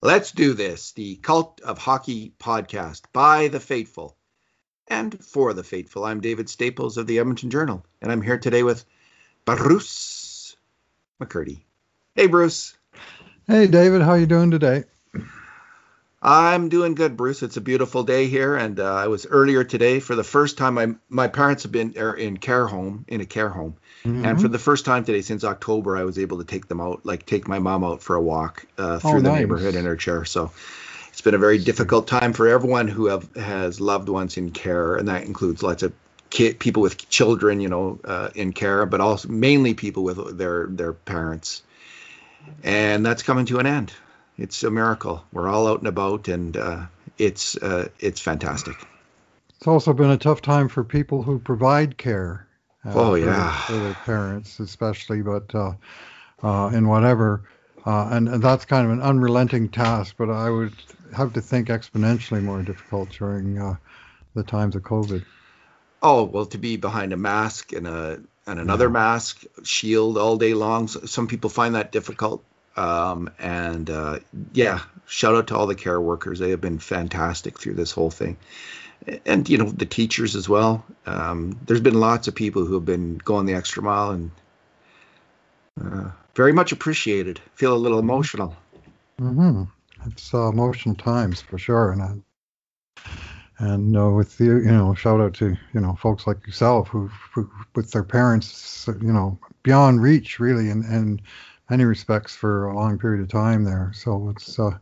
Let's do this. The Cult of Hockey podcast by the faithful and for the faithful. I'm David Staples of the Edmonton Journal, and I'm here today with Bruce McCurdy. Hey, Bruce. Hey, David. How are you doing today? I'm doing good, Bruce. It's a beautiful day here, and uh, I was earlier today for the first time. My my parents have been er, in care home in a care home, mm-hmm. and for the first time today since October, I was able to take them out, like take my mom out for a walk uh, through oh, the nice. neighborhood in her chair. So it's been a very difficult time for everyone who have has loved ones in care, and that includes lots of kid, people with children, you know, uh, in care, but also mainly people with their their parents, and that's coming to an end it's a miracle. We're all out and about, and uh, it's uh, it's fantastic. It's also been a tough time for people who provide care. Uh, oh yeah, for, their parents especially, but uh, uh, in whatever, uh, and, and that's kind of an unrelenting task. But I would have to think exponentially more difficult during the times of COVID. Oh well, to be behind a mask and a and another yeah. mask shield all day long. Some people find that difficult. Um, and uh, yeah, shout out to all the care workers. They have been fantastic through this whole thing. And, you know, the teachers as well. Um, there's been lots of people who have been going the extra mile and uh, very much appreciated. Feel a little emotional. Mm-hmm. It's uh, emotional times for sure. And, uh, and uh, with you, you know, shout out to, you know, folks like yourself who, who with their parents, you know, beyond reach really. And, and, any respects for a long period of time there. So it's uh,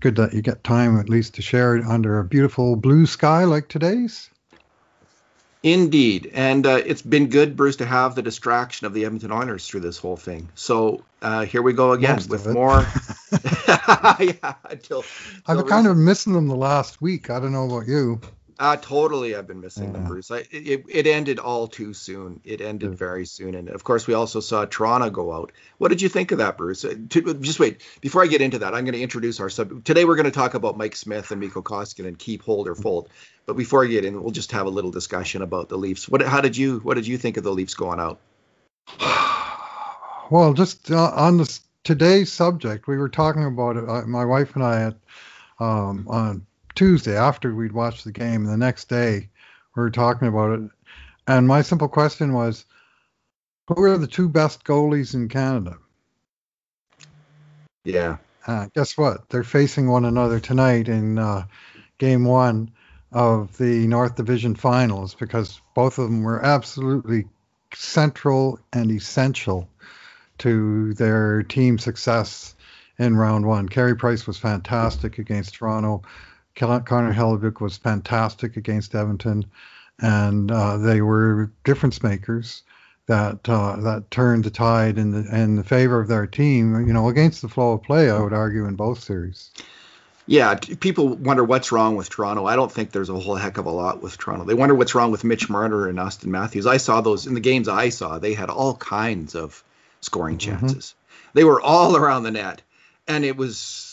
good that you get time at least to share it under a beautiful blue sky like today's. Indeed, and uh, it's been good, Bruce, to have the distraction of the Edmonton Oilers through this whole thing. So uh, here we go again Most with more. yeah, until, until I've kind of missing them the last week. I don't know about you. Uh, totally. I've been missing yeah. them, Bruce. I, it, it ended all too soon. It ended very soon. And of course, we also saw Toronto go out. What did you think of that, Bruce? Uh, to, just wait. Before I get into that, I'm going to introduce our sub. Today, we're going to talk about Mike Smith and Mikko Koskinen keep, hold, or fold. But before I get in, we'll just have a little discussion about the Leafs. What, how did you, what did you think of the Leafs going out? Well, just uh, on this today's subject, we were talking about it. Uh, my wife and I at um, on Tuesday after we'd watched the game. The next day, we were talking about it, and my simple question was, who are the two best goalies in Canada? Yeah. Uh, guess what? They're facing one another tonight in uh, Game One of the North Division Finals because both of them were absolutely central and essential to their team success in round one. Carey Price was fantastic against Toronto. Connor Hellebuyck was fantastic against Edmonton, and uh, they were difference makers that uh, that turned the tide in the in the favor of their team. You know, against the flow of play, I would argue in both series. Yeah, people wonder what's wrong with Toronto. I don't think there's a whole heck of a lot with Toronto. They wonder what's wrong with Mitch Marner and Austin Matthews. I saw those in the games I saw. They had all kinds of scoring mm-hmm. chances. Mm-hmm. They were all around the net, and it was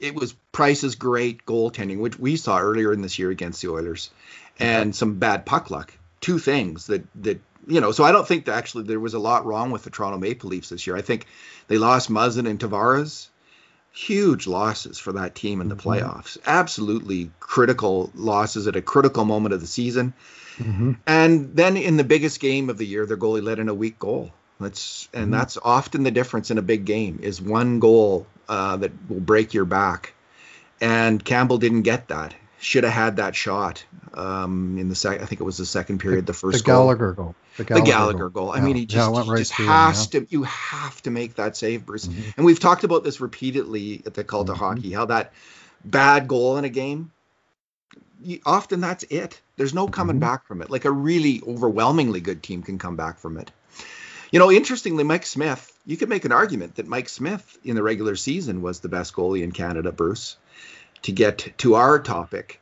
it was Price's great goaltending, which we saw earlier in this year against the Oilers, and some bad puck luck. Two things that that you know. So I don't think that actually there was a lot wrong with the Toronto Maple Leafs this year. I think they lost Muzzin and Tavares. Huge losses for that team in the mm-hmm. playoffs. Absolutely critical losses at a critical moment of the season. Mm-hmm. And then in the biggest game of the year, their goalie let in a weak goal. That's and mm-hmm. that's often the difference in a big game is one goal uh, that will break your back. And Campbell didn't get that. Should have had that shot um, in the second. I think it was the second period. The, the first the Gallagher goal. goal. The Gallagher, the Gallagher goal. goal. I mean, he just, yeah, right he just has him, yeah. to. You have to make that save, Bruce. Mm-hmm. And we've talked about this repeatedly at the Cult mm-hmm. of Hockey. How that bad goal in a game you, often that's it. There's no coming mm-hmm. back from it. Like a really overwhelmingly good team can come back from it. You know, interestingly, Mike Smith, you could make an argument that Mike Smith in the regular season was the best goalie in Canada, Bruce, to get to our topic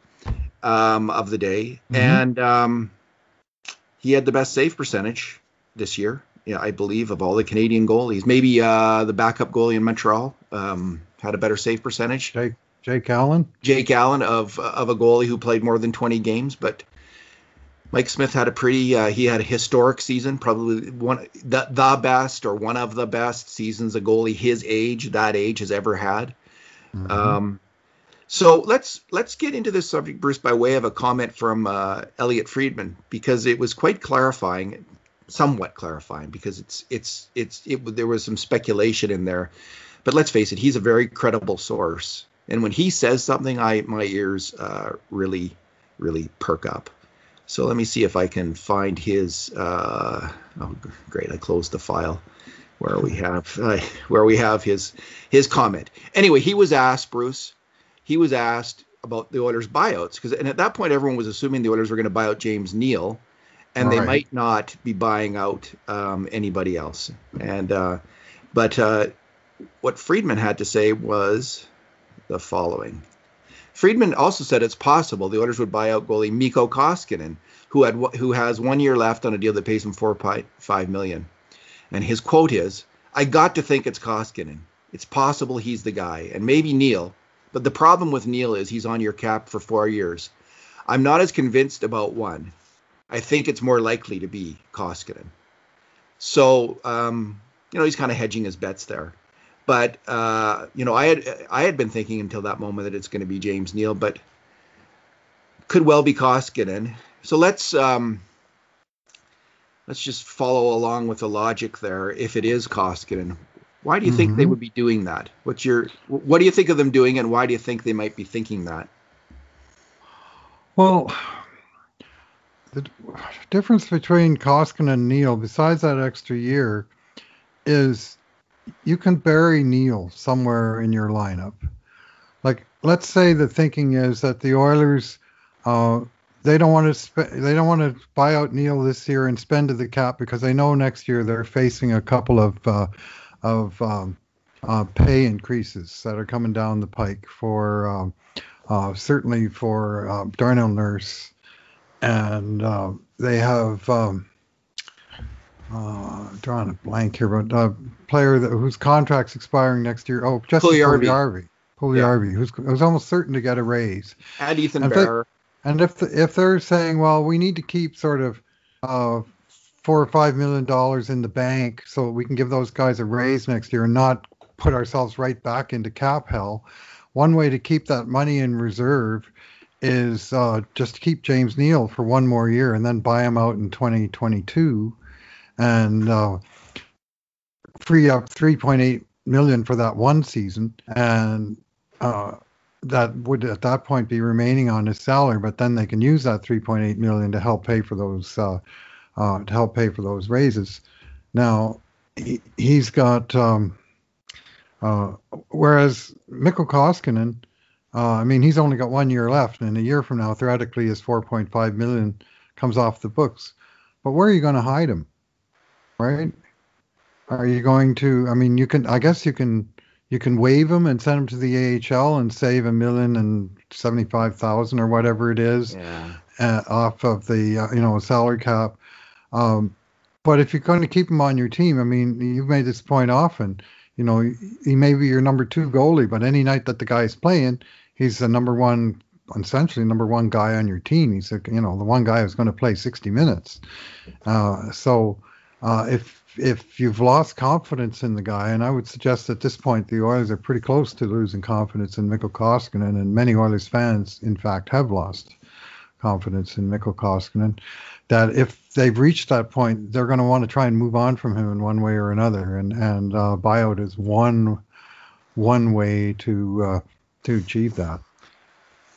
um, of the day. Mm-hmm. And um, he had the best save percentage this year, yeah, I believe, of all the Canadian goalies. Maybe uh, the backup goalie in Montreal um, had a better save percentage. Jake, Jake Allen? Jake Allen of, of a goalie who played more than 20 games, but Mike Smith had a pretty uh, he had a historic season, probably one the, the best or one of the best seasons a goalie his age that age has ever had. Mm-hmm. Um, so let's let's get into this subject, Bruce, by way of a comment from uh, Elliotte Friedman, because it was quite clarifying, somewhat clarifying, because it's it's it's it, there was some speculation in there, but let's face it, he's a very credible source, and when he says something, I my ears uh, really really perk up. So let me see if I can find his. Uh, oh, great! I closed the file where we have uh, where we have his his comment. Anyway, he was asked, Bruce. He was asked about the Oilers buyouts because, and at that point, everyone was assuming the Oilers were going to buy out James Neal, and they might not be buying out um, anybody else. And uh, but uh, what Friedman had to say was the following. Friedman also said it's possible the Oilers would buy out goalie Mikko Koskinen, who had who has one year left on a deal that pays him four five million. And his quote is, "I got to think it's Koskinen. It's possible he's the guy, and maybe Neal. But the problem with Neal is he's on your cap for four years. I'm not as convinced about one. I think it's more likely to be Koskinen. So, um, you know, he's kind of hedging his bets there. But uh, you know, I had I had been thinking until that moment that it's going to be James Neal, but could well be Koskinen. So let's um, let's just follow along with the logic there. If it is Koskinen, why do you mm-hmm. think they mm-hmm. would be doing that? What's your what do you think of them doing, and why do you think they might be thinking that? Well, the difference between Koskinen and Neal, besides that extra year, is you can bury Neal somewhere in your lineup. Like, let's say the thinking is that the Oilers, uh, they don't want to they don't want to buy out Neal this year and spend to the cap because they know next year they're facing a couple of uh, of um, uh, pay increases that are coming down the pike for um, uh, certainly for uh, Darnell Nurse, and uh, they have. Um, uh, drawing a blank here, but a player that whose contract's expiring next year. Oh, Justin Puljujarvi. Puljujarvi, yeah. who's who's almost certain to get a raise. And Ethan and Bear. They, and if the, if they're saying, well, we need to keep sort of uh, four or five million dollars in the bank so we can give those guys a raise next year and not put ourselves right back into cap hell. One way to keep that money in reserve is uh, just to keep James Neal for one more year and then buy him out in 2022 and uh, free up 3.8 million for that one season, and uh, that would at that point be remaining on his salary. But then they can use that 3.8 million to help pay for those uh, uh, to help pay for those raises. Now he, has got um, uh, whereas Mikko Koskinen. Uh, I mean, he's only got one year left, and a year from now, theoretically, his 4.5 million comes off the books. But where are you going to hide him? Right? Are you going to? I mean, you can. I guess you can. You can waive them and send them to the AHL and save a million and seventy-five thousand or whatever it is yeah. uh, off of the uh, you know salary cap. Um, but if you're going to keep him on your team, I mean, you've made this point often. You know, he may be your number two goalie, but any night that the guy is playing, he's the number one, essentially number one guy on your team. He's a, you know the one guy who's going to play 60 minutes. Uh, so uh, if if you've lost confidence in the guy, and I would suggest at this point the Oilers are pretty close to losing confidence in Mikko Koskinen, and many Oilers fans, in fact, have lost confidence in Mikko Koskinen. That if they've reached that point, they're going to want to try and move on from him in one way or another, and and uh, buyout is one one way to uh, to achieve that.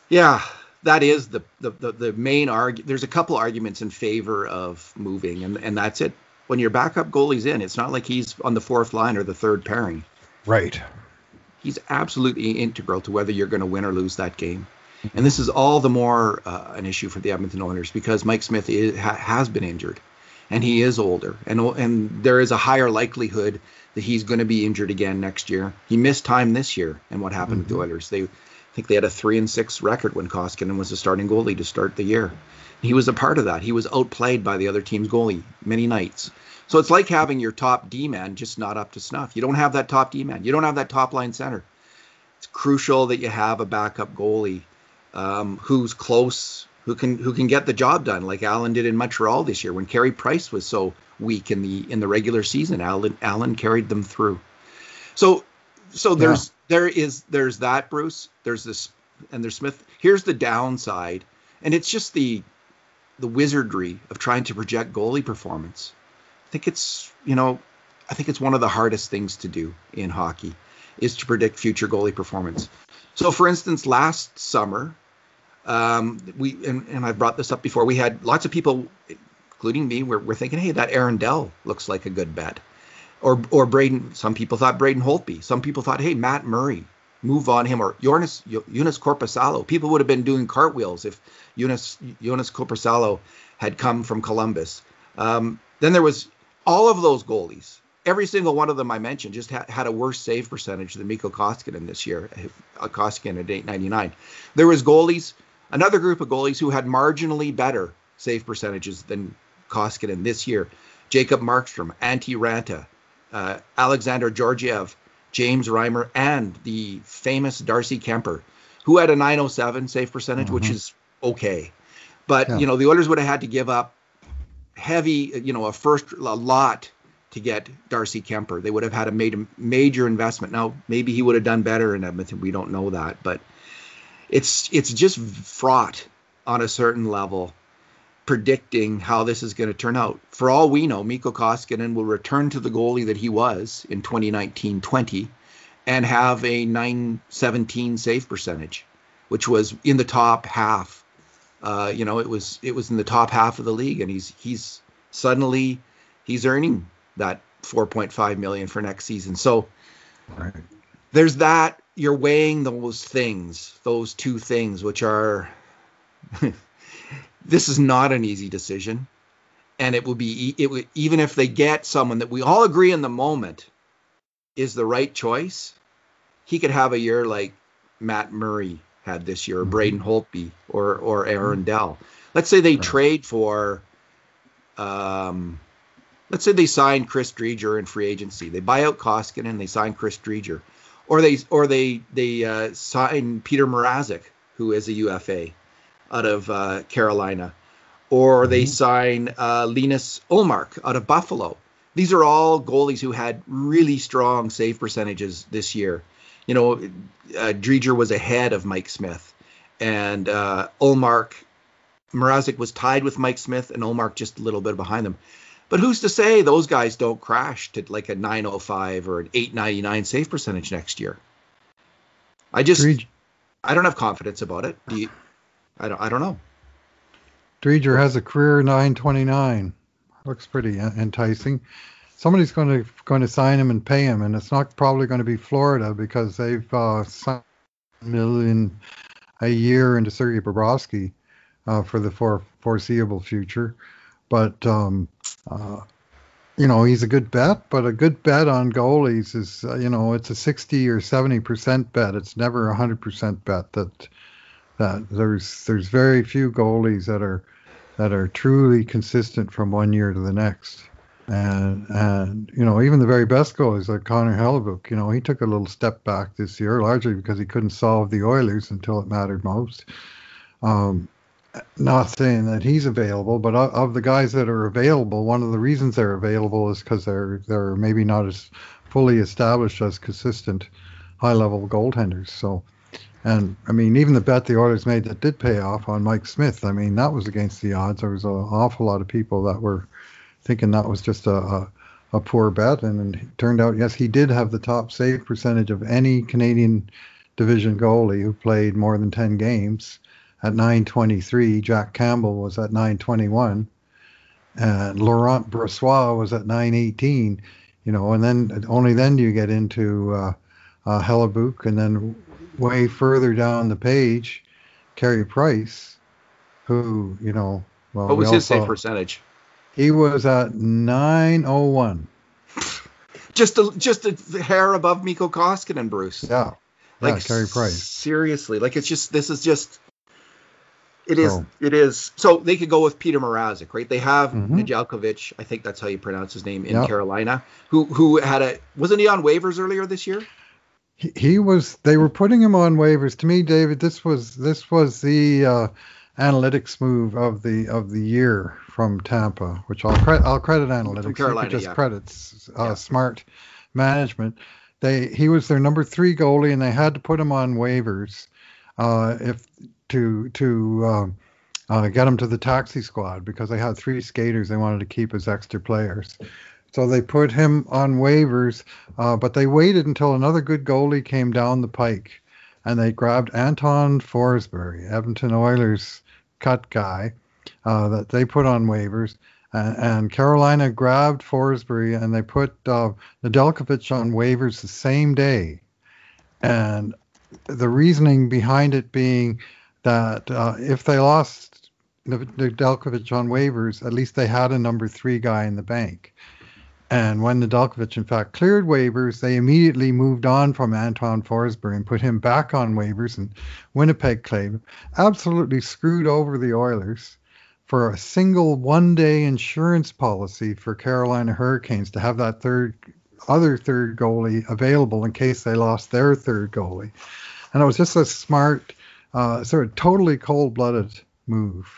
Yeah, that is the the, the, the main argument. There's a couple arguments in favor of moving, and, and that's it when your backup goalie's in, it's not like he's on the fourth line or the third pairing. Right. He's absolutely integral to whether you're going to win or lose that game. And this is all the more uh, an issue for the Edmonton Oilers because Mike Smith is, ha, has been injured, and he is older, and and there is a higher likelihood that he's going to be injured again next year. He missed time this year, and what happened mm-hmm. with the Oilers? They I think they had a three and six record when Koskinen was the starting goalie to start the year. He was a part of that. He was outplayed by the other team's goalie many nights. So it's like having your top D man just not up to snuff. You don't have that top D man. You don't have that top line center. It's crucial that you have a backup goalie um, who's close, who can who can get the job done, like Allen did in Montreal this year when Carey Price was so weak in the in the regular season. Allen Allen carried them through. So so there's. There is there's that Bruce. There's this and there's Smith. Here's the downside, and it's just the the wizardry of trying to project goalie performance. I think it's you know I think it's one of the hardest things to do in hockey is to predict future goalie performance. So, for instance, last summer, um, we and, and I've brought this up before. We had lots of people, including me, were, were thinking, "Hey, that Aaron Dell looks like a good bet," or or Braden. Some people thought Braden Holtby. Some people thought, "Hey, Matt Murray, move on him," or Jonas Joonas Korpisalo. People would have been doing cartwheels if Joonas Joonas Korpisalo had come from Columbus. Um, then there was all of those goalies every single one of them I mentioned just ha- had a worse save percentage than Mikko Koskinen this year. Uh, Koskinen at 899. There was goalies, another group of goalies who had marginally better save percentages than Koskinen this year. Jacob Markstrom, Antti Raanta, uh, Alexander Georgiev, James Reimer, and the famous Darcy Kuemper, who had a 907 save percentage, mm-hmm. which is okay. But yeah. you know the Oilers would have had to give up heavy, you know, a first a lot to get Darcy Kuemper. They would have had a made a major investment. Now maybe he would have done better in Edmonton. We don't know that, but it's it's just fraught on a certain level predicting how this is going to turn out. For all we know, Mikko Koskinen will return to the goalie that he was in 2019-20 and have a 917 save percentage, which was in the top half. Uh, you know, it was it was in the top half of the league, and he's he's suddenly he's earning that 4.5 million for next season. So right. there's that. You're weighing those things, those two things, which are this is not an easy decision, and it will be it would, even if they get someone that we all agree in the moment is the right choice. He could have a year like Matt Murray had this year, or mm-hmm. Braden Holtby, or or Aaron mm-hmm. Dell. Let's say they trade for um, let's say they sign Chris Driedger in free agency. They buy out Koskinen and they sign Chris Driedger. Or they or they they uh, sign Peter Mrazek, who is a UFA out of uh, Carolina. Or they mm-hmm. sign uh, Linus Ullmark out of Buffalo. These are all goalies who had really strong save percentages this year. You know, uh, Driedger was ahead of Mike Smith, and uh, Ullmark, Mrazek was tied with Mike Smith, and Ullmark just a little bit behind them. But who's to say those guys don't crash to like a 905 or an 899 save percentage next year? I just I don't have confidence about it. Do you, I don't I don't know. Driedger has a career 929. Looks pretty enticing. Somebody's going to going to sign him and pay him, and it's not probably going to be Florida because they've uh, signed a million a year into Sergei Bobrovsky uh, for the for, foreseeable future. But um, uh, you know, he's a good bet, but a good bet on goalies is, uh, you know, it's a 60 or 70 percent bet. It's never a hundred percent bet that that there's there's very few goalies that are that are truly consistent from one year to the next. And and you know, even the very best goalies like Connor Hellebuyck, you know, he took a little step back this year, largely because he couldn't solve the Oilers until it mattered most. Um, not saying that he's available, but of the guys that are available, one of the reasons they're available is because they're they're maybe not as fully established as consistent high level goaltenders. So, and I mean, even the bet the Oilers made that did pay off on Mike Smith, I mean, that was against the odds. There was an awful lot of people that were thinking that was just a, a, a poor bet, and it turned out yes, he did have the top save percentage of any Canadian division goalie who played more than 10 games at 923. Jack Campbell was at 921. And Laurent Brossoit was at 918. You know, and then only then do you get into uh, uh, Hellebuyck, and then way further down the page, Carey Price, who you know. Well, what was his save percentage? He was at 901. just a just a hair above Mikko Koskinen, Bruce. Yeah. Like yeah, Carey Price. Seriously, like it's just this is just it is. So. It is. So they could go with Peter Mrazek, right? They have mm-hmm. Nedeljkovic, I think that's how you pronounce his name, in yep. Carolina, who who had a wasn't he on waivers earlier this year? He, he was. They were putting him on waivers. To me, David, this was this was the uh, analytics move of the of the year from Tampa, which I'll credit I'll credit analytics. From Carolina, just yeah. credits uh, yeah. smart management they he was their number three goalie, and they had to put him on waivers uh, if to to um, uh, get him to the taxi squad because they had three skaters they wanted to keep as extra players. So they put him on waivers, uh, but they waited until another good goalie came down the pike, and they grabbed Anton Forsberg, Edmonton Oilers cut guy, uh, that they put on waivers. And, and, Carolina grabbed Forsberg and they put uh, Nedeljkovic on waivers the same day. And the reasoning behind it being that uh, if they lost Nedeljkovic on waivers, at least they had a number three guy in the bank. And when Nedeljkovic, in fact, cleared waivers, they immediately moved on from Anton Forsberg and put him back on waivers, and Winnipeg claimed absolutely screwed over the Oilers for a single one-day insurance policy for Carolina Hurricanes to have that third other third goalie available in case they lost their third goalie. And it was just a smart, uh, sort of totally cold-blooded move.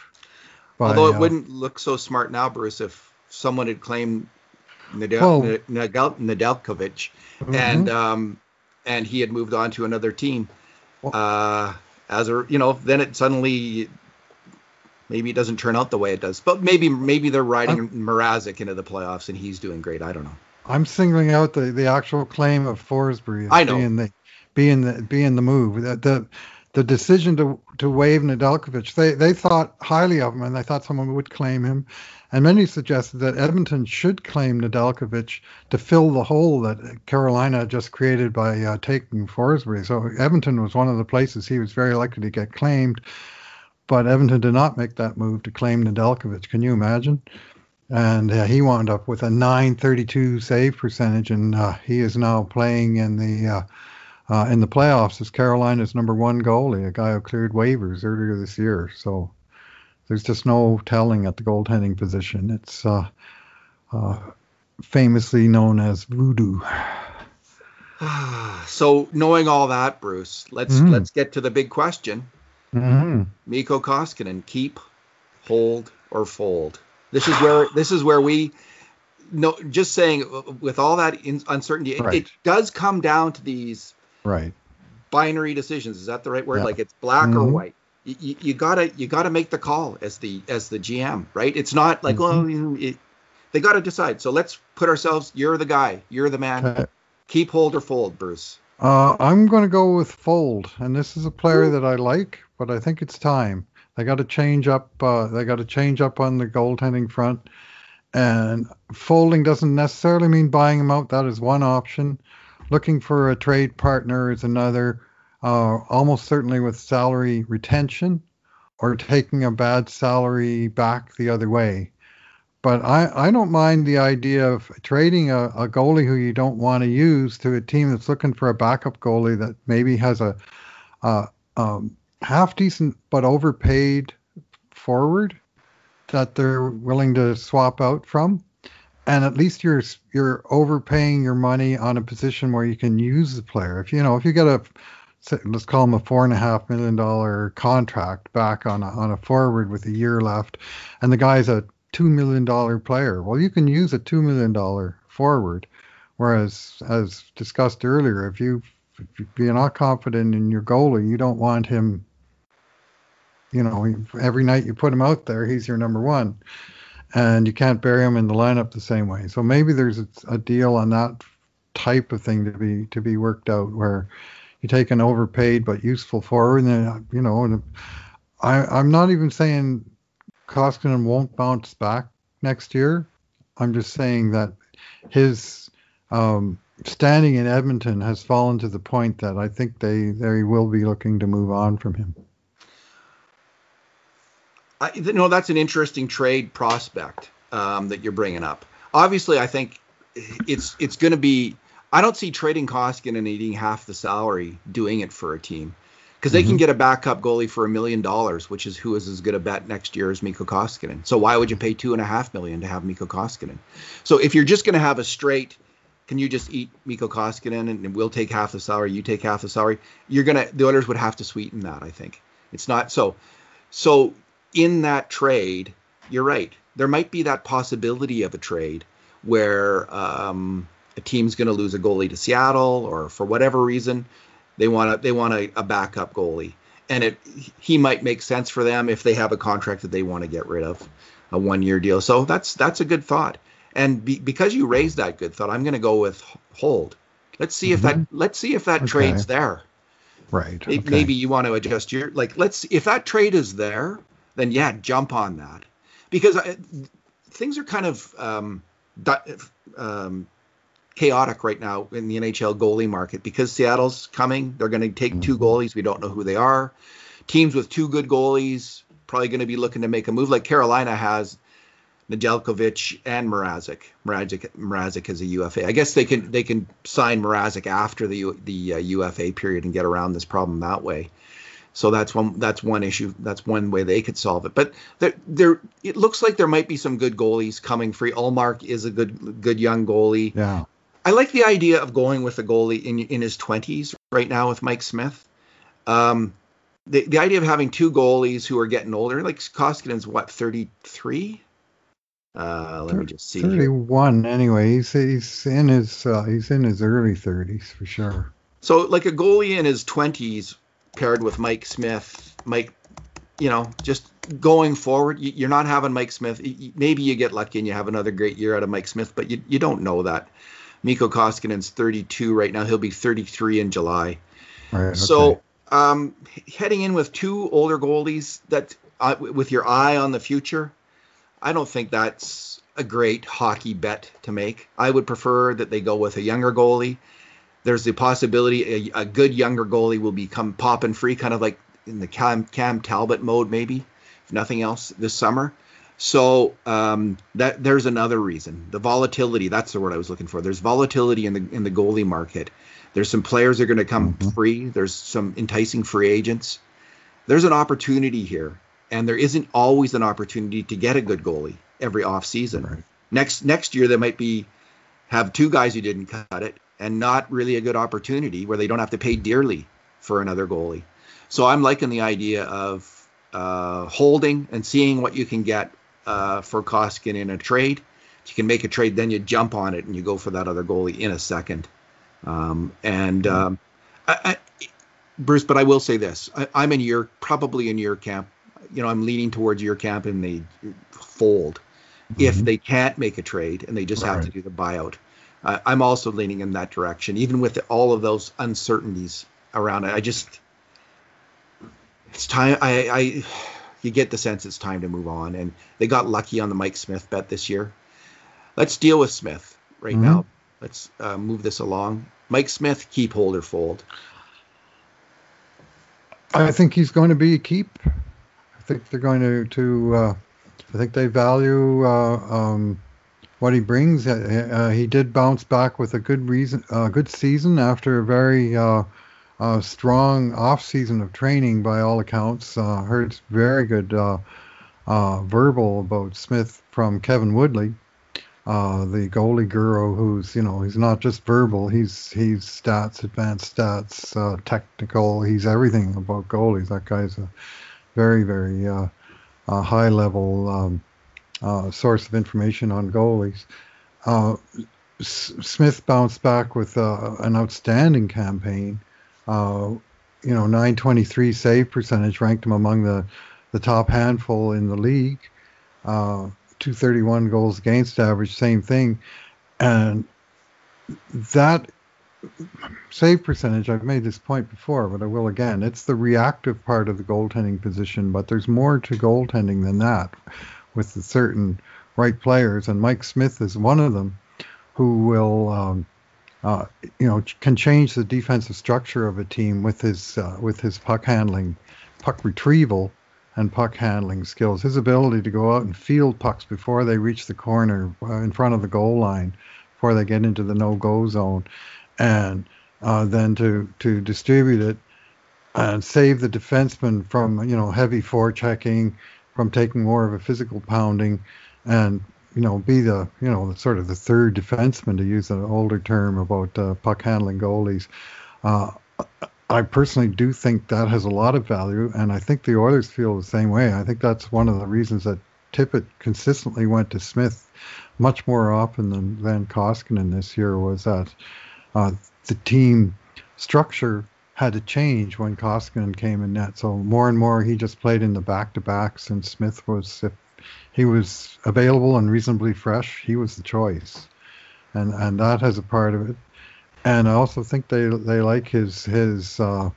By, Although it uh, wouldn't look so smart now, Bruce, if someone had claimed Nadal, Nadal, Nedeljkovic, mm-hmm. and um, and he had moved on to another team. Uh, as a you know, then it suddenly maybe it doesn't turn out the way it does. But maybe maybe they're riding I'm, Mrazek into the playoffs and he's doing great. I don't know. I'm singling out the, the actual claim of Forsberg I know. being the being the being the move. The, the the decision to to waive Nedeljkovic, they they thought highly of him and they thought someone would claim him. And many suggested that Edmonton should claim Nedeljkovic to fill the hole that Carolina just created by uh, taking Forsberg. So Edmonton was one of the places he was very likely to get claimed, but Edmonton did not make that move to claim Nedeljkovic. Can you imagine? And uh, he wound up with a 932 save percentage, and uh, he is now playing in the uh, uh, in the playoffs as Carolina's number one goalie, a guy who cleared waivers earlier this year. So there's just no telling at the goaltending position. It's uh, uh, famously known as voodoo. so knowing all that, Bruce, let's mm-hmm. let's get to the big question. Mm-hmm. Mikko Koskinen, keep, hold, or fold. This is where this is where we no just saying with all that uncertainty, right. it, it, does come down to these right binary decisions. Is that the right word? Yeah. Like it's black mm-hmm. or white you, you gotta you gotta make the call as the as the GM, right? It's not like mm-hmm. well, it, they got to decide. So let's put ourselves. You're the guy. You're the man. Okay. Keep hold or fold, Bruce. Uh, I'm going to go with fold, and this is a player Ooh. that I like, but I think it's time. They got to change up. Uh, they got to change up on the goaltending front, and folding doesn't necessarily mean buying him out. That is one option. Looking for a trade partner is another uh, almost certainly with salary retention or taking a bad salary back the other way. But I, I don't mind the idea of trading a, a goalie who you don't want to use to a team that's looking for a backup goalie that maybe has a, a um, half decent but overpaid forward that they're willing to swap out from and at least you're you're overpaying your money on a position where you can use the player. If you know if you get a let's call him a four and a half million dollar contract back on a, on a forward with a year left, and the guy's a two million dollar player. Well, you can use a two million dollar forward, whereas as discussed earlier, if you if you're not confident in your goalie, you don't want him. You know, every night you put him out there, he's your number one, and you can't bury him in the lineup the same way. So maybe there's a, a deal on that type of thing to be to be worked out where you take an overpaid but useful forward, and you know, and I, I'm not even saying Koskinen won't bounce back next year. I'm just saying that his um, standing in Edmonton has fallen to the point that I think they they will be looking to move on from him. I, you know, that's an interesting trade prospect um, that you're bringing up. Obviously, I think it's it's going to be I don't see trading Koskinen and eating half the salary doing it for a team because they mm-hmm. can get a backup goalie for a million dollars, which is who is as good a bet next year as Mikko Koskinen. So why would you pay two and a half million to have Mikko Koskinen? So if you're just going to have a straight, can you just eat Mikko Koskinen and we'll take half the salary, you take half the salary? You're gonna the owners would have to sweeten that. I think it's not so. So in that trade, you're right. There might be that possibility of a trade where. Um, a team's going to lose a goalie to Seattle or for whatever reason, they want a, they want a, a backup goalie, and it he might make sense for them if they have a contract that they want to get rid of, a one year deal. So that's that's a good thought. And be, because you raised that good thought, I'm going to go with hold. Let's see mm-hmm. if that mm-hmm. let's see if that okay. trade's there. Right. Okay. Maybe you want to adjust your like. Let's if that trade is there, then yeah, jump on that because I, things are kind of um, um, chaotic right now in the NHL goalie market because Seattle's coming. They're going to take two mm-hmm. goalies. We don't know who they are. Teams with two good goalies probably going to be looking to make a move. Like Carolina has Nedeljkovic and Mrazek. Mrazek, Mrazek is a UFA. I guess they can they can sign Mrazek after the the uh, UFA period and get around this problem that way. So that's one that's one issue. That's one way they could solve it. But there, there it looks like there might be some good goalies coming free. Ullmark is a good good young goalie. Yeah. I like the idea of going with a goalie in in his 20s right now with Mike Smith. Um, the the idea of having two goalies who are getting older, like Koskinen's what 33. Uh, let me just see. 31 here. anyway. He's he's in his uh, he's in his early 30s for sure. So like a goalie in his 20s paired with Mike Smith, Mike, you know, just going forward, you're not having Mike Smith. Maybe you get lucky and you have another great year out of Mike Smith, but you you don't know that. Mikko Koskinen's 32 right now. He'll be 33 in July. Right, okay. So um, heading in with two older goalies that uh, with your eye on the future, I don't think that's a great hockey bet to make. I would prefer that they go with a younger goalie. There's the possibility a, a good younger goalie will become popping free, kind of like in the Cam, Cam Talbot mode, maybe, if nothing else, this summer. So um, that there's another reason. The volatility. That's the word I was looking for. There's volatility in the in the goalie market. There's some players that are going to come mm-hmm. free. There's some enticing free agents. There's an opportunity here, and there isn't always an opportunity to get a good goalie every off season. Right. Next next year there might be have two guys who didn't cut it, and not really a good opportunity where they don't have to pay dearly for another goalie. So I'm liking the idea of uh, holding and seeing what you can get uh, for Koskinen in a trade. If you can make a trade, then you jump on it and you go for that other goalie in a second. Um, and um, I, I, Bruce, but I will say this: I, am in your probably in your camp. You know, I'm leaning towards your camp, and they fold mm-hmm. if they can't make a trade and they just right. have to do the buyout. Uh, I'm also leaning in that direction, even with all of those uncertainties around it. I just it's time. I, I you get the sense it's time to move on. And they got lucky on the Mike Smith bet this year. Let's deal with Smith right mm-hmm. now. Let's uh, move this along. Mike Smith, keep holder fold. I think he's going to be a keep. I think they're going to to. Uh, I think they value uh, um, what he brings. Uh, uh he did bounce back with a good reason, a good season after a very uh, uh, strong off season of training by all accounts. Uh, heard very good uh, uh, verbal about Smith from Kevin Woodley, uh, the goalie guru, who's you know he's not just verbal. He's he's stats, advanced stats, uh, technical. He's everything about goalies. That guy's a very very high level um, source of information on goalies. S- Smith bounced back with an outstanding campaign. Uh, you know, 923 save percentage ranked him among the, the top handful in the league. Uh, 231 goals against average, same thing. And that save percentage, I've made this point before, but I will again. It's the reactive part of the goaltending position, but there's more to goaltending than that with certain right players, and Mike Smith is one of them who will um, uh, you know, can change the defensive structure of a team with his uh, with his puck handling, puck retrieval, and puck handling skills. His ability to go out and field pucks before they reach the corner uh, in front of the goal line, before they get into the no-go zone, and uh, then to to distribute it and save the defenseman from you know heavy forechecking, from taking more of a physical pounding, and you know, be the, you know, sort of the third defenseman to use an older term about uh, puck handling goalies. Uh, I personally do think that has a lot of value, and I think the Oilers feel the same way. I think that's one of the reasons that Tippett consistently went to Smith much more often than than Koskinen this year was that uh, the team structure had to change when Koskinen came in net. So more and more he just played in the back to backs, and Smith was if he was available and reasonably fresh, he was the choice, and and that has a part of it. And I also think they they like his his uh,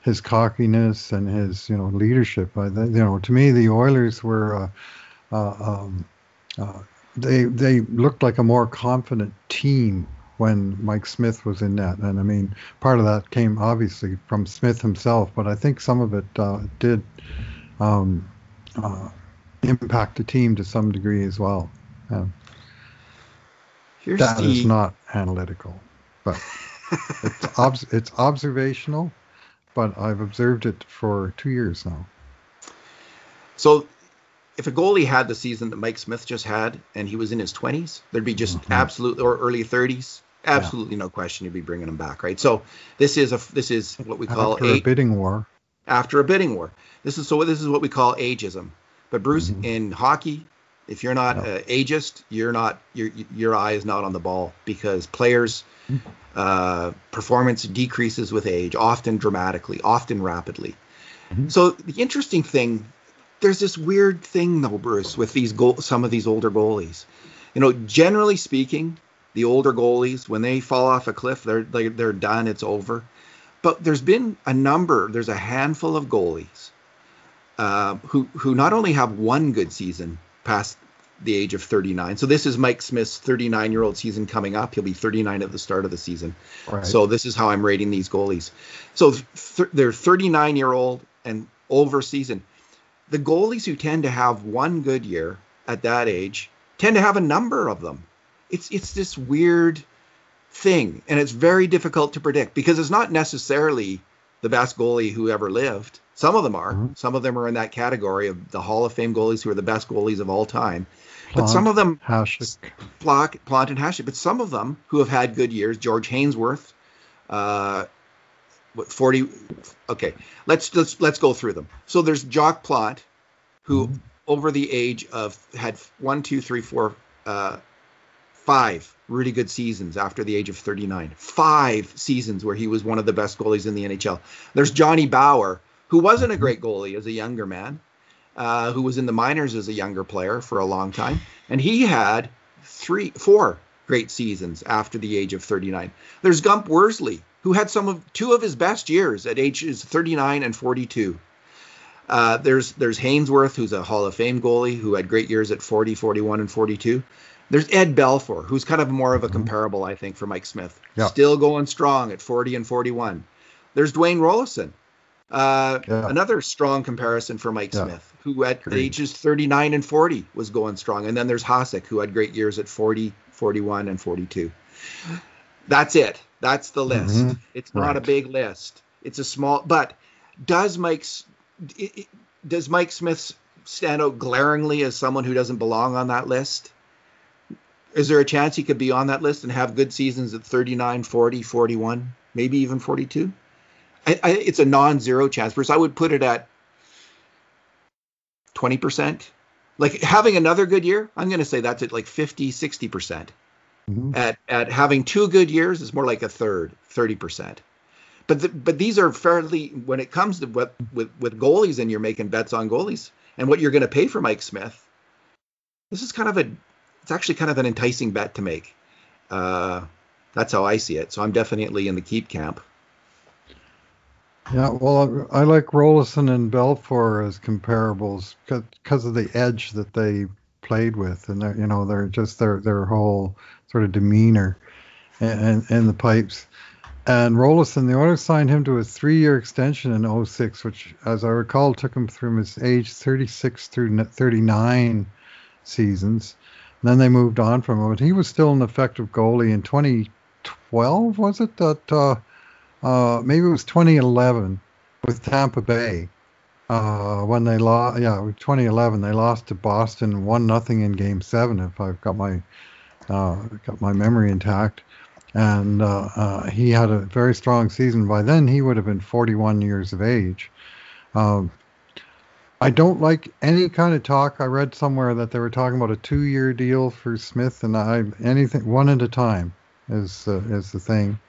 his cockiness and his you know leadership. I, you know, to me the Oilers were. Uh, uh, um, uh, they they looked like a more confident team when Mike Smith was in net. And I mean, part of that came obviously from Smith himself, but I think some of it uh, did um, uh, impact the team to some degree as well. Uh, that the... is not analytical, but it's, ob- it's observational. But I've observed it for two years now. So if a goalie had the season that Mike Smith just had and he was in his 20s, there'd be just mm-hmm. absolute or early 30s, absolutely yeah. no question you'd be bringing him back, right? So this is a this is what we call after a, a bidding war. After a bidding war, this is so this is what we call ageism. But Bruce, mm-hmm. in hockey, if you're not uh, ageist, you're not your your eye is not on the ball because players' mm-hmm. uh, performance decreases with age, often dramatically, often rapidly. Mm-hmm. So the interesting thing, there's this weird thing though, Bruce, with these goal, some of these older goalies. You know, generally speaking, the older goalies when they fall off a cliff they're they're, they're done it's over. But there's been a number there's a handful of goalies uh, who who not only have one good season past the age of 39 so this is mike smith's 39 year old season coming up he'll be 39 at the start of the season. Right. so this is how i'm rating these goalies. So th- they're 39 year old and over season. The goalies who tend to have one good year at that age tend to have a number of them it's it's this weird thing, and it's very difficult to predict because it's not necessarily the best goalie who ever lived. Some of them are. Mm-hmm. Some of them are in that category of the Hall of Fame goalies who are the best goalies of all time. Plante, but some of them, Hasek. Plante, Plante and Hasek, but some of them who have had good years, George Hainsworth, uh, what 40 okay let's let's let's go through them so there's Jacques Plante who mm-hmm. over the age of had one two three four uh, five really good seasons after the age of 39. Five seasons where he was one of the best goalies in the NHL. There's Johnny Bower, who wasn't a mm-hmm. great goalie as a younger man, uh, who was in the minors as a younger player for a long time, and he had three, four great seasons after the age of 39. There's Gump Worsley, who had some of two of his best years at ages 39 and 42. Uh, there's there's Hainsworth, who's a Hall of Fame goalie, who had great years at 40, 41, and 42. There's Ed Belfour, who's kind of more of a mm-hmm. comparable, I think, for Mike Smith. Yep. Still going strong at 40 and 41. There's Dwayne Roloson, uh, yeah. another strong comparison for Mike yeah. Smith, who at Great. ages 39 and 40 was going strong. And then there's Hasek, who had great years at 40, 41, and 42. That's it. That's the list. Mm-hmm. It's not right. a big list. It's a small, but does Mike's does Mike Smith stand out glaringly as someone who doesn't belong on that list? Is there a chance he could be on that list and have good seasons at 39, 40, 41, maybe even 42? I, I, it's a non-zero chance. First, I would put it at 20%. Like having another good year, I'm going to say that's at like 50, 60%. percent mm-hmm. At at having two good years, it's more like a third, 30%. But the, but these are fairly when it comes to what with with goalies and you're making bets on goalies and what you're going to pay for Mike Smith. This is kind of a it's actually kind of an enticing bet to make. Uh, that's how I see it. So I'm definitely in the keep camp. Yeah, well, I like Roloson and Belfour as comparables because of the edge that they played with, and you know, they're just their their whole sort of demeanor and in the pipes. And Roloson, the Oilers signed him to a three-year extension in 06, which, as I recall, took him through his age 36 through 39 seasons. And then they moved on from him, but he was still an effective goalie in 2012. Was it that? Uh, uh, maybe it was 2011 with Tampa Bay uh, when they lost. Yeah, 2011 they lost to Boston one nothing in Game Seven. If I've got my uh, got my memory intact, and uh, uh, he had a very strong season. By then he would have been 41 years of age. Um, I don't like any kind of talk. I read somewhere that they were talking about a two-year deal for Smith, and I anything one at a time is uh, is the thing.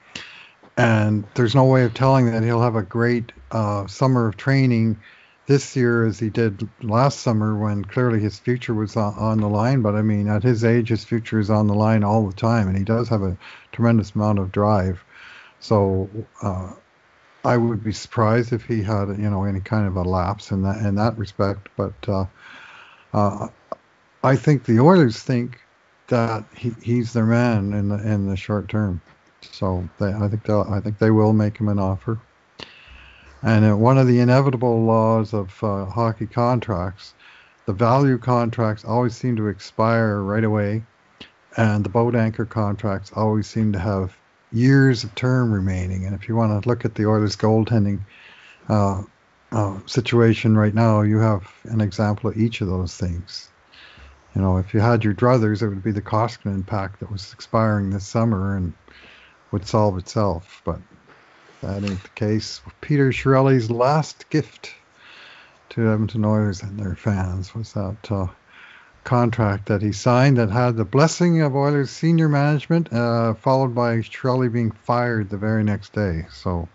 And there's no way of telling that he'll have a great uh, summer of training this year as he did last summer when clearly his future was on, on, the line. But I mean, at his age, his future is on the line all the time, and he does have a tremendous amount of drive. So uh, I would be surprised if he had you know any kind of a lapse in that in that respect. But uh, uh, I think the Oilers think that he, he's their man in the in the short term. So they, I think they I think they will make him an offer. And uh, one of the inevitable laws of uh, hockey contracts, the value contracts always seem to expire right away, and the boat anchor contracts always seem to have years of term remaining. And if you want to look at the Oilers goaltending uh, uh, situation right now, you have an example of each of those things. You know, if you had your druthers, it would be the Koskinen pack that was expiring this summer and would solve itself. But that ain't the case. Peter Chiarelli's last gift to Edmonton Oilers and their fans was that uh, contract that he signed that had the blessing of Oilers senior management, uh, followed by Chiarelli being fired the very next day. So,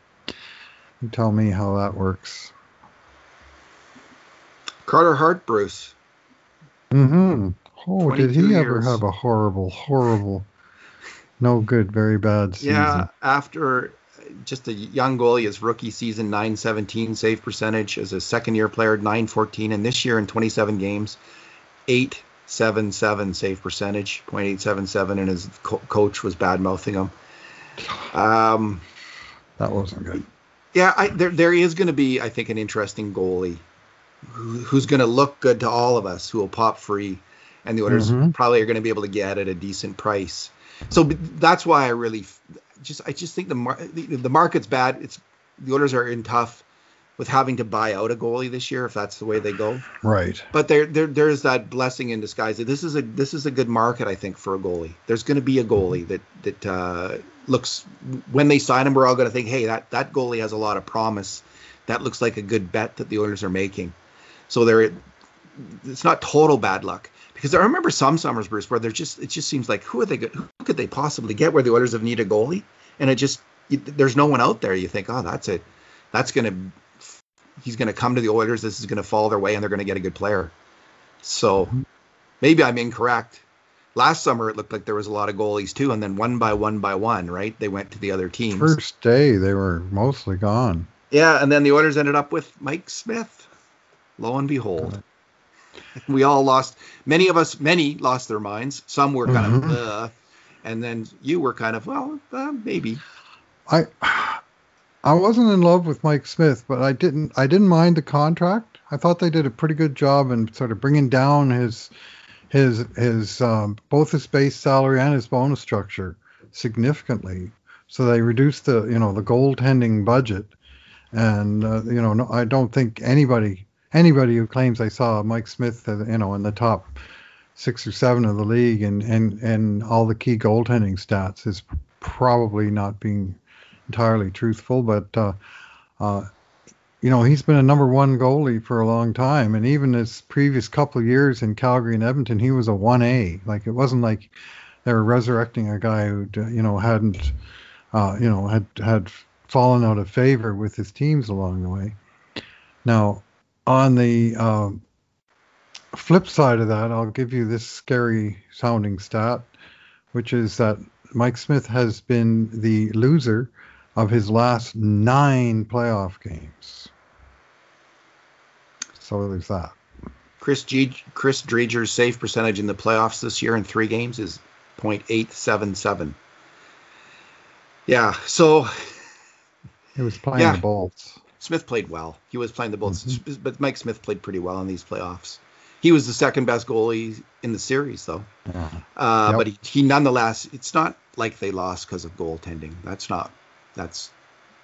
you tell me how that works. Carter Hart, Bruce. Mm-hmm. Oh, did he years. ever have a horrible, horrible, no good, very bad season? Yeah, after just a young goalie, his rookie season, 917 save percentage. As a second year player, 914. And this year in 27 games, 877 save percentage, 0.877. And his co- coach was bad mouthing him. Um, that wasn't good. Yeah, I, there, there is going to be, I think, an interesting goalie who, who's going to look good to all of us, who will pop free. And the Oilers mm-hmm. probably are going to be able to get at a decent price. So that's why I really just I just think the mar- the, the market's bad. It's the Oilers are in tough with having to buy out a goalie this year if that's the way they go. Right. But there there there's that blessing in disguise. This is a this is a good market I think for a goalie. There's going to be a goalie that that uh, looks when they sign him we're all going to think, "Hey, that that goalie has a lot of promise. That looks like a good bet that the Oilers are making." So there it's not total bad luck because I remember some summers, Bruce, where there just it just seems like who are they who could they possibly get where the Oilers have needed a goalie, and it just there's no one out there. You think, oh, that's it, that's gonna he's gonna come to the Oilers. This is gonna fall their way, and they're gonna get a good player. So maybe I'm incorrect. Last summer it looked like there was a lot of goalies too, and then one by one by one, right? They went to the other teams. First day they were mostly gone. Yeah, and then the Oilers ended up with Mike Smith. Lo and behold we all lost. Many of us, many lost their minds. Some were kind mm-hmm. of, uh, and then you were kind of, well, uh, maybe. I, I wasn't in love with Mike Smith, but I didn't. I didn't mind the contract. I thought they did a pretty good job in sort of bringing down his, his, his um, both his base salary and his bonus structure significantly. So they reduced the, you know, the goaltending budget, and uh, you know, no, I don't think anybody anybody who claims they saw Mike Smith, uh, you know, in the top six or seven of the league and and and all the key goaltending stats is probably not being entirely truthful. But uh, uh, you know, he's been a number one goalie for a long time, and even his previous couple years in Calgary and Edmonton, he was a one A. Like it wasn't like they were resurrecting a guy who you know hadn't uh, you know had had fallen out of favor with his teams along the way. Now, on the um, flip side of that, I'll give you this scary sounding stat, which is that Mike Smith has been the loser of his last nine playoff games. So there's that. Chris G- Chris Driedger's save percentage in the playoffs this year in three games is .877. Yeah, so he was playing yeah. the Bolts. Smith played well. He was playing the Bolts, mm-hmm. but Mike Smith played pretty well in these playoffs. He was the second best goalie in the series, though. Uh, yep. But he, he, nonetheless, it's not like they lost because of goaltending. That's not. That's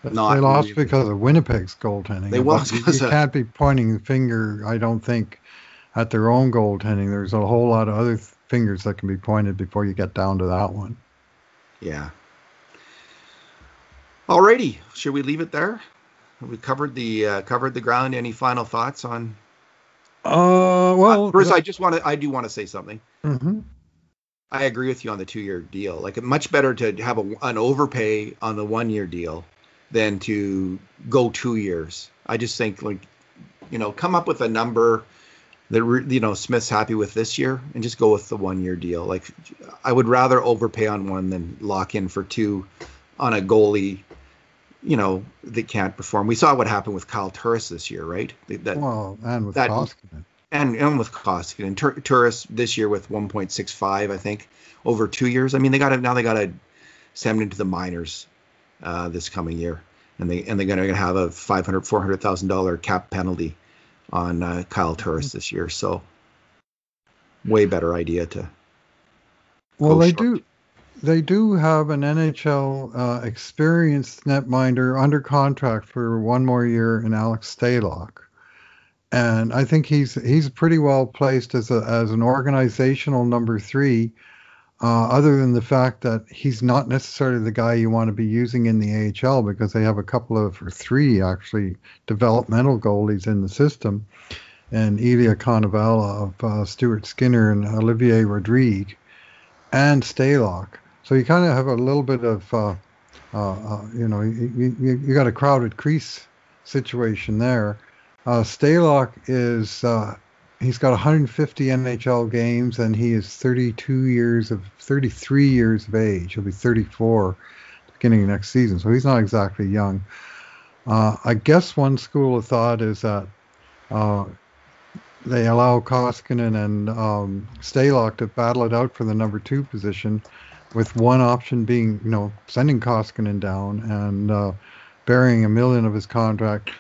not. They lost really, because of Winnipeg's goaltending. They lost because you, you can't be pointing the finger. I don't think at their own goaltending. There's a whole lot of other fingers that can be pointed before you get down to that one. Yeah. Alrighty, should we leave it there? we covered the uh, covered the ground. Any final thoughts on Uh, well, uh, Bruce, I just want to, I do want to say something. hmm I agree with you on the two-year deal. Like, much better to have a, an overpay on the one-year deal than to go two years. I just think, like, you know, come up with a number that you know Smith's happy with this year, and just go with the one-year deal. Like, I would rather overpay on one than lock in for two on a goalie. You know that can't perform. We saw what happened with Kyle Turris this year, right? That well, and with that- Koskinen. And and with Koskinen, Tur- Turris this year with 1.65, I think, over two years. I mean, they got to now they got to send into the minors uh, this coming year, and they and they're going to have a 500 400 thousand dollar cap penalty on uh, Kyle Turris this year. So, way better idea to. Well, they short. do. They do have an NHL uh, experienced netminder under contract for one more year in Alex Stalock, and I think he's he's pretty well placed as a as an organizational number three. Uh, other than the fact that he's not necessarily the guy you want to be using in the AHL because they have a couple of or three actually developmental goalies in the system, and Ilya Konovalov of uh, Stuart Skinner and Olivier Rodrigue and Stalock. So you kind of have a little bit of, uh, uh, uh, you know, you, you, you got a crowded crease situation there. Uh, Stalock is, uh, he's got 150 NHL games and he is 32 years of, 33 years of age. He'll be 34 beginning next season. So he's not exactly young. Uh, I guess one school of thought is that uh, they allow Koskinen and um, Stalock to battle it out for the number two position, with one option being, you know, sending Koskinen down and uh, burying a million of his contract,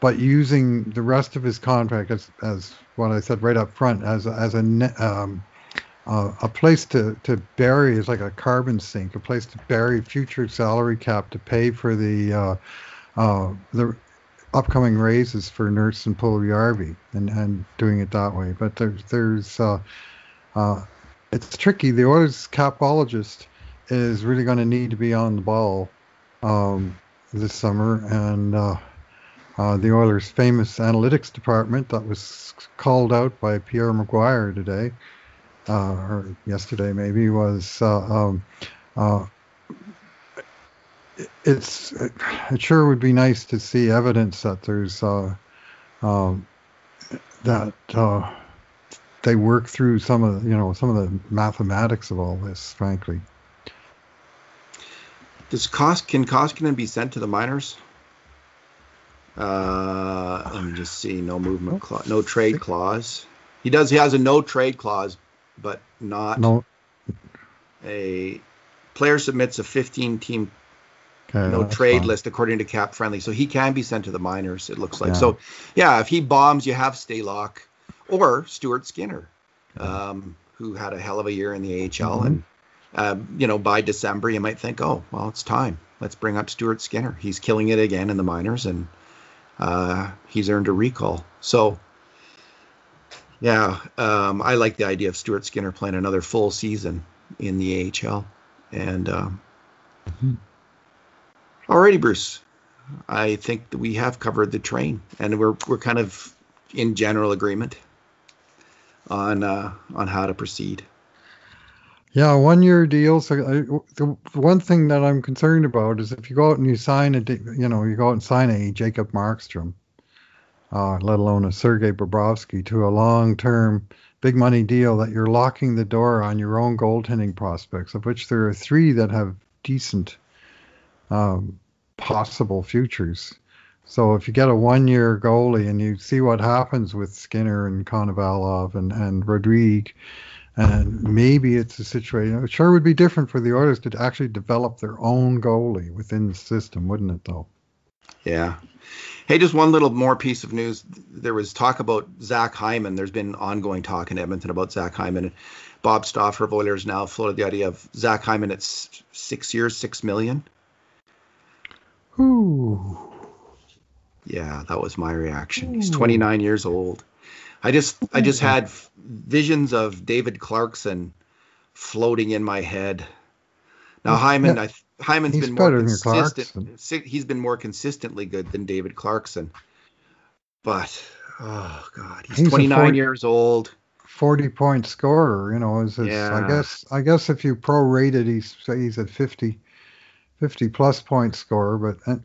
but using the rest of his contract as, as what I said right up front, as as a um, uh, a place to, to bury is like a carbon sink, a place to bury future salary cap to pay for the uh, uh, the upcoming raises for Nurse and Puljujärvi and, and doing it that way. But there's there's uh, uh, it's tricky. The Oilers capologist is really going to need to be on the ball um, this summer, and uh, the Oilers' famous analytics department that was called out by Pierre McGuire today, uh, or yesterday maybe, was uh, um, uh, it's it sure would be nice to see evidence that there's um, that they work through some of you know some of the mathematics of all this. Frankly, Does Kos can Koskinen be sent to the minors? Uh, let me just see. No movement clause, no trade clause. He does. He has a no trade clause, but not no, a player submits a 15 team okay, no trade fine. list according to cap friendly so he can be sent to the minors it looks like Yeah. so yeah if he bombs you have Stalock or Stuart Skinner um, who had a hell of a year in the AHL Mhm. and um, you know by December you might think oh well it's time let's bring up Stuart Skinner he's killing it again in the minors and uh, he's earned a recall so yeah um, I like the idea of Stuart Skinner playing another full season in the AHL and um, Mhm. Alrighty, Bruce. I think that we have covered the train, and we're we're kind of in general agreement on uh, on how to proceed. Yeah, one year deals. Uh, the one thing that I'm concerned about is if you go out and you sign a, you know, you go out and sign a Jacob Markstrom, uh, let alone a Sergei Bobrovsky to a long-term big money deal, that you're locking the door on your own goaltending prospects, of which there are three that have decent um, possible futures. So if you get a one-year goalie and you see what happens with Skinner and Konovalov and and Rodrigue, and maybe it's a situation. It sure would be different for the Oilers to actually develop their own goalie within the system, wouldn't it? Though. Yeah. Hey, just one little more piece of news. There was talk about Zach Hyman. There's been ongoing talk in Edmonton about Zach Hyman. Bob Stauffer of Oilers now floated the idea of Zach Hyman at six years, six million. Ooh. Yeah, that was my reaction. He's hmm. 29 years old. I just I just had f- visions of David Clarkson floating in my head. Now Yeah, Hyman, I, Hyman's he's been more consistent. He's been more consistently good than David Clarkson. But Oh God, he's, He's 29 40 years old. 40 point scorer, you know, is his, Yeah. I guess I guess if you prorate it, he's say he's at 50 50 plus point scorer, but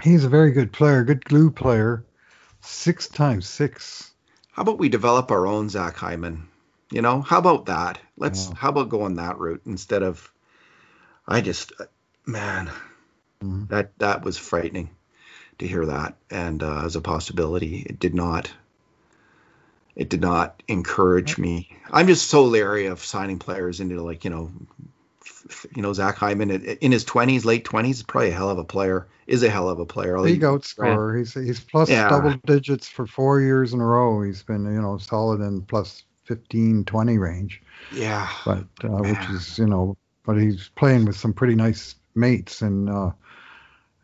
he's a very good player, good glue player. Six times six. How about we develop our own Zach Hyman? You know, how about that? Let's. Yeah. How about going that route instead of? I just, man, Mhm. that that was frightening to hear that, and uh, as a possibility, it did not. It did not encourage me. I'm just so leery of signing players into like you know, you know Zach Hyman in his 20s, late 20s, is probably a hell of a player. Is a hell of a player. I'll League even- scorer. He's he's plus Yeah. double digits for four years in a row. He's been you know solid in plus 15, 20 range. Yeah. but uh, which is you know, but he's playing with some pretty nice mates in uh,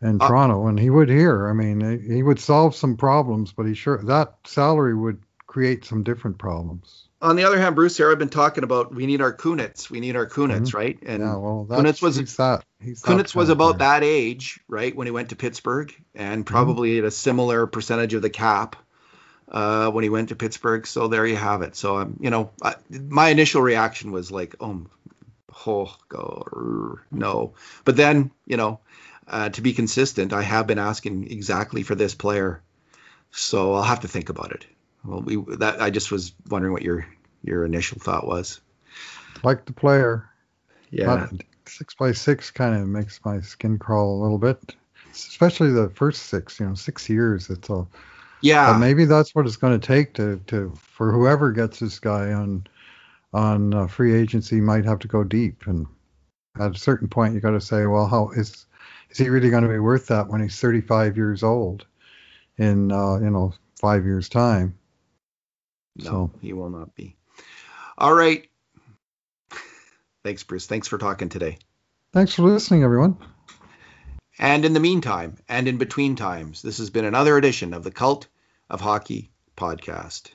in Uh, Toronto, and he would here. I mean, he would solve some problems, but he sure that salary would create some different problems. On the other hand, Bruce here, I've been talking about we need our Kunitz. We need our Kunitz, right? And yeah, well, Kunitz was- he's that. He's Kunitz was about that age, right, when he went to Pittsburgh, and probably at a similar percentage of the cap uh, when he went to Pittsburgh. So there you have it. So um, you know, I, my initial reaction was like, oh, oh, God, no. But then, you know, uh, to be consistent, I have been asking exactly for this player, so I'll have to think about it. Well, we that I just was wondering what your your initial thought was. like the player. Yeah. But six by six kind of makes my skin crawl a little bit, especially the first six. You know, six years. It's a Yeah. But maybe that's what it's going to take to, to for whoever gets this guy on on uh, free agency might have to go deep and at a certain point you got to say well how is is he really going to be worth that when he's 35 years old in uh, you know five years time No, So- he will not be. All right. Thanks, Bruce. Thanks for talking today. thanks for listening everyone And in the meantime, and in between times, this has been another edition of the Cult of Hockey podcast.